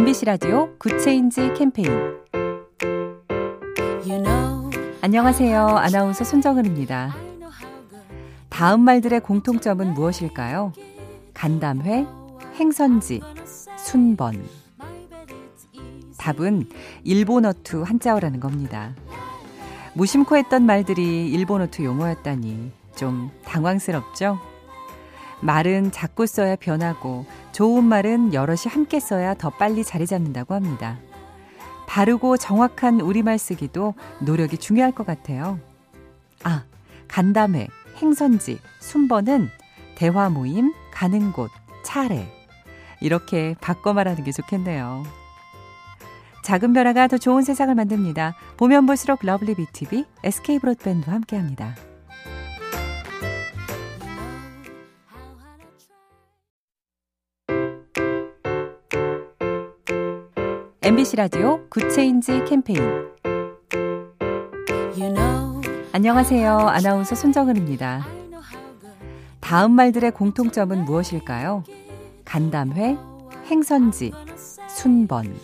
MBC 라디오 Good Change 캠페인 안녕하세요. 아나운서 손정은입니다. 다음 말들의 공통점은 무엇일까요? 간담회, 행선지, 순번. 답은 일본어투 한자어라는 겁니다. 무심코 했던 말들이 일본어투 용어였다니 좀 당황스럽죠? 말은 자꾸 써야 편하고 좋은 말은 여럿이 함께 써야 더 빨리 자리 잡는다고 합니다. 바르고 정확한 우리말 쓰기도 노력이 중요할 것 같아요. 아, 간담회, 행선지, 순번은 대화 모임, 가는 곳, 차례. 이렇게 바꿔 말하는 게 좋겠네요. 작은 변화가 더 좋은 세상을 만듭니다. 보면 볼수록 lovely BTV, SK 브로드밴드와 함께합니다. MBC 라디오 Good Change 캠페인 you know, 안녕하세요. 아나운서 손정은입니다. 다음 말들의 공통점은 무엇일까요? 간담회, 행선지, 순번.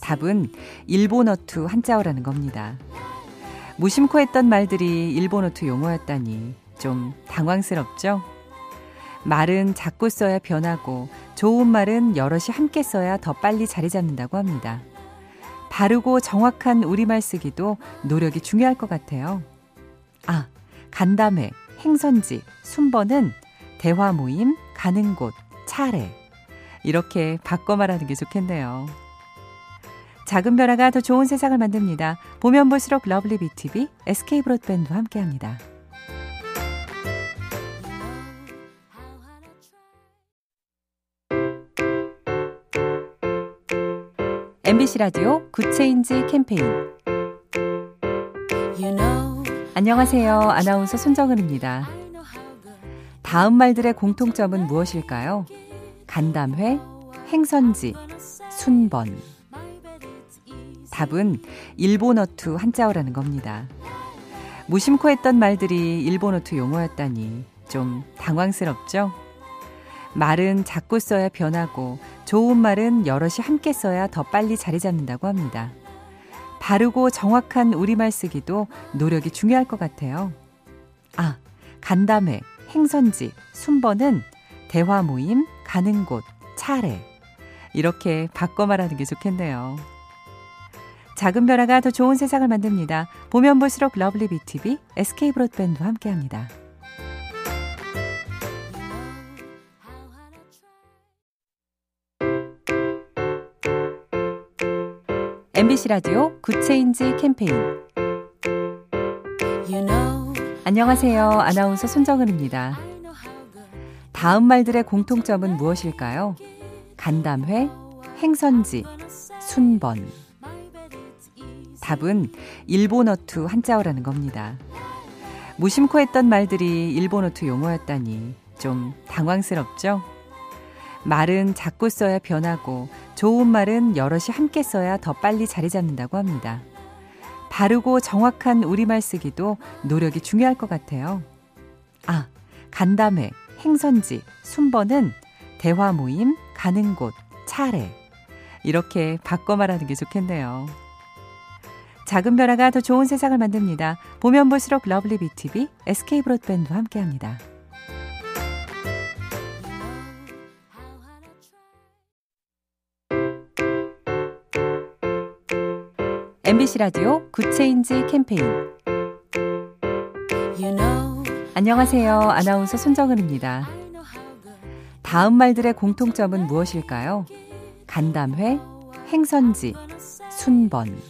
답은 일본어투 한자어라는 겁니다. 무심코 했던 말들이 일본어투 용어였다니 좀 당황스럽죠? 말은 자꾸 써야 변하고 좋은 말은 여럿이 함께 써야 더 빨리 자리 잡는다고 합니다. 바르고 정확한 우리말 쓰기도 노력이 중요할 것 같아요. 아, 간담회, 행선지, 순번은 대화 모임, 가는 곳, 차례. 이렇게 바꿔 말하는 게 좋겠네요. 작은 변화가 더 좋은 세상을 만듭니다. 보면 볼수록 lovely BTV, SK 브로드밴드와 함께합니다. MBC 라디오 Good Change 캠페인 you know, 안녕하세요. 아나운서 손정은입니다. 다음 말들의 공통점은 무엇일까요? 간담회, 행선지, 순번. 답은 일본어투 한자어라는 겁니다. 무심코 했던 말들이 일본어투 용어였다니 좀 당황스럽죠? 말은 자꾸 써야 변하고 좋은 말은 여럿이 함께 써야 더 빨리 자리 잡는다고 합니다. 바르고 정확한 우리말 쓰기도 노력이 중요할 것 같아요. 아, 간담회, 행선지, 순번은 대화 모임, 가는 곳, 차례. 이렇게 바꿔 말하는 게 좋겠네요. 작은 변화가 더 좋은 세상을 만듭니다. 보면 볼수록 lovely BTV, SK 브로드밴드와 함께합니다. MBC 라디오 Good Change 캠페인 you know, 안녕하세요. 아나운서 손정은입니다. 다음 말들의 공통점은 무엇일까요? 간담회, 행선지, 순번. 답은 일본어투 한자어라는 겁니다. 무심코 했던 말들이 일본어투 용어였다니 좀 당황스럽죠? 말은 자꾸 써야 변하고 좋은 말은 여럿이 함께 써야 더 빨리 자리 잡는다고 합니다. 바르고 정확한 우리말 쓰기도 노력이 중요할 것 같아요. 아, 간담회, 행선지, 순번은 대화 모임, 가는 곳, 차례. 이렇게 바꿔 말하는 게 좋겠네요. 작은 변화가 더 좋은 세상을 만듭니다. 보면 볼수록 lovely BTV, SK 브로드밴드와 함께합니다. MBC 라디오 Good Change 캠페인 you know, 안녕하세요. 아나운서 손정은입니다. 다음 말들의 공통점은 무엇일까요? 간담회, 행선지, 순번.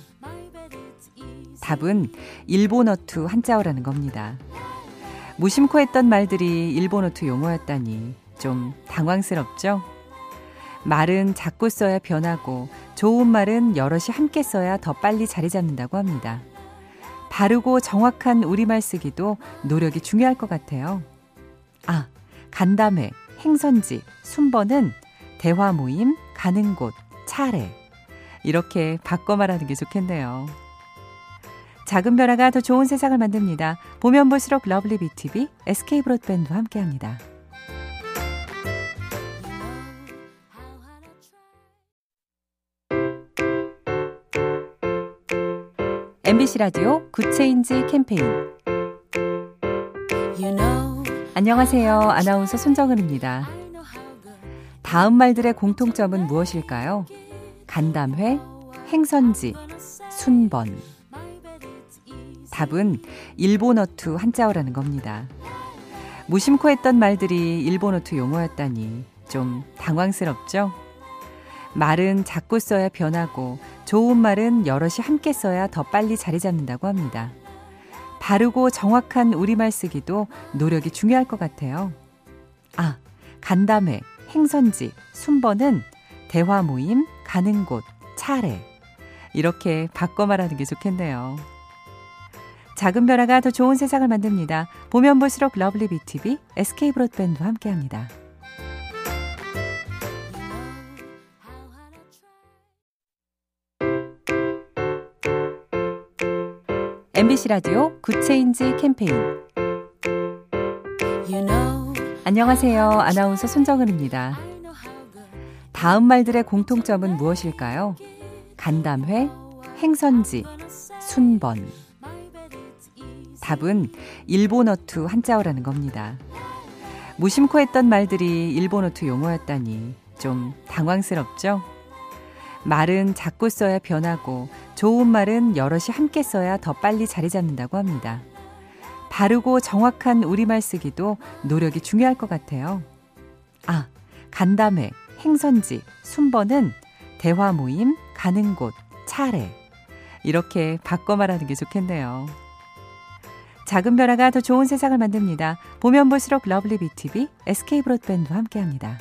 답은 일본어투 한자어라는 겁니다. 무심코 했던 말들이 일본어투 용어였다니 좀 당황스럽죠? 말은 자꾸 써야 변하고 좋은 말은 여럿이 함께 써야 더 빨리 자리 잡는다고 합니다. 바르고 정확한 우리말 쓰기도 노력이 중요할 것 같아요. 아, 간담회, 행선지, 순번은 대화 모임, 가는 곳, 차례. 이렇게 바꿔 말하는 게 좋겠네요. 작은 변화가 더 좋은 세상을 만듭니다. 보면 볼수록 lovely BTV, SK 브로드밴드와 함께합니다. MBC 라디오 Good Change 캠페인 안녕하세요. 아나운서 손정은입니다. 다음 말들의 공통점은 무엇일까요? 간담회, 행선지, 순번. 답은 일본어투 한자어라는 겁니다. 무심코 했던 말들이 일본어투 용어였다니 좀 당황스럽죠? 말은 자꾸 써야 변하고 좋은 말은 여럿이 함께 써야 더 빨리 자리 잡는다고 합니다. 바르고 정확한 우리말 쓰기도 노력이 중요할 것 같아요. 아, 간담회, 행선지, 순번은 대화 모임, 가는 곳, 차례. 이렇게 바꿔 말하는 게 좋겠네요. 작은 변화가 더 좋은 세상을 만듭니다. 보면 볼수록 lovely BTV, SK 브로드밴드와 함께합니다. MBC 라디오 Good Change 캠페인 you know, 안녕하세요. 아나운서 손정은입니다. 다음 말들의 공통점은 무엇일까요? 간담회, 행선지, 순번. 답은 일본어투 한자어라는 겁니다. 무심코 했던 말들이 일본어투 용어였다니 좀 당황스럽죠? 말은 자꾸 써야 변하고 좋은 말은 여럿이 함께 써야 더 빨리 자리 잡는다고 합니다. 바르고 정확한 우리말 쓰기도 노력이 중요할 것 같아요. 아, 간담회, 행선지, 순번은 대화 모임, 가는 곳, 차례. 이렇게 바꿔 말하는 게 좋겠네요. 작은 변화가 더 좋은 세상을 만듭니다. 보면 볼수록 lovely BTV, SK 브로드밴드와 함께합니다.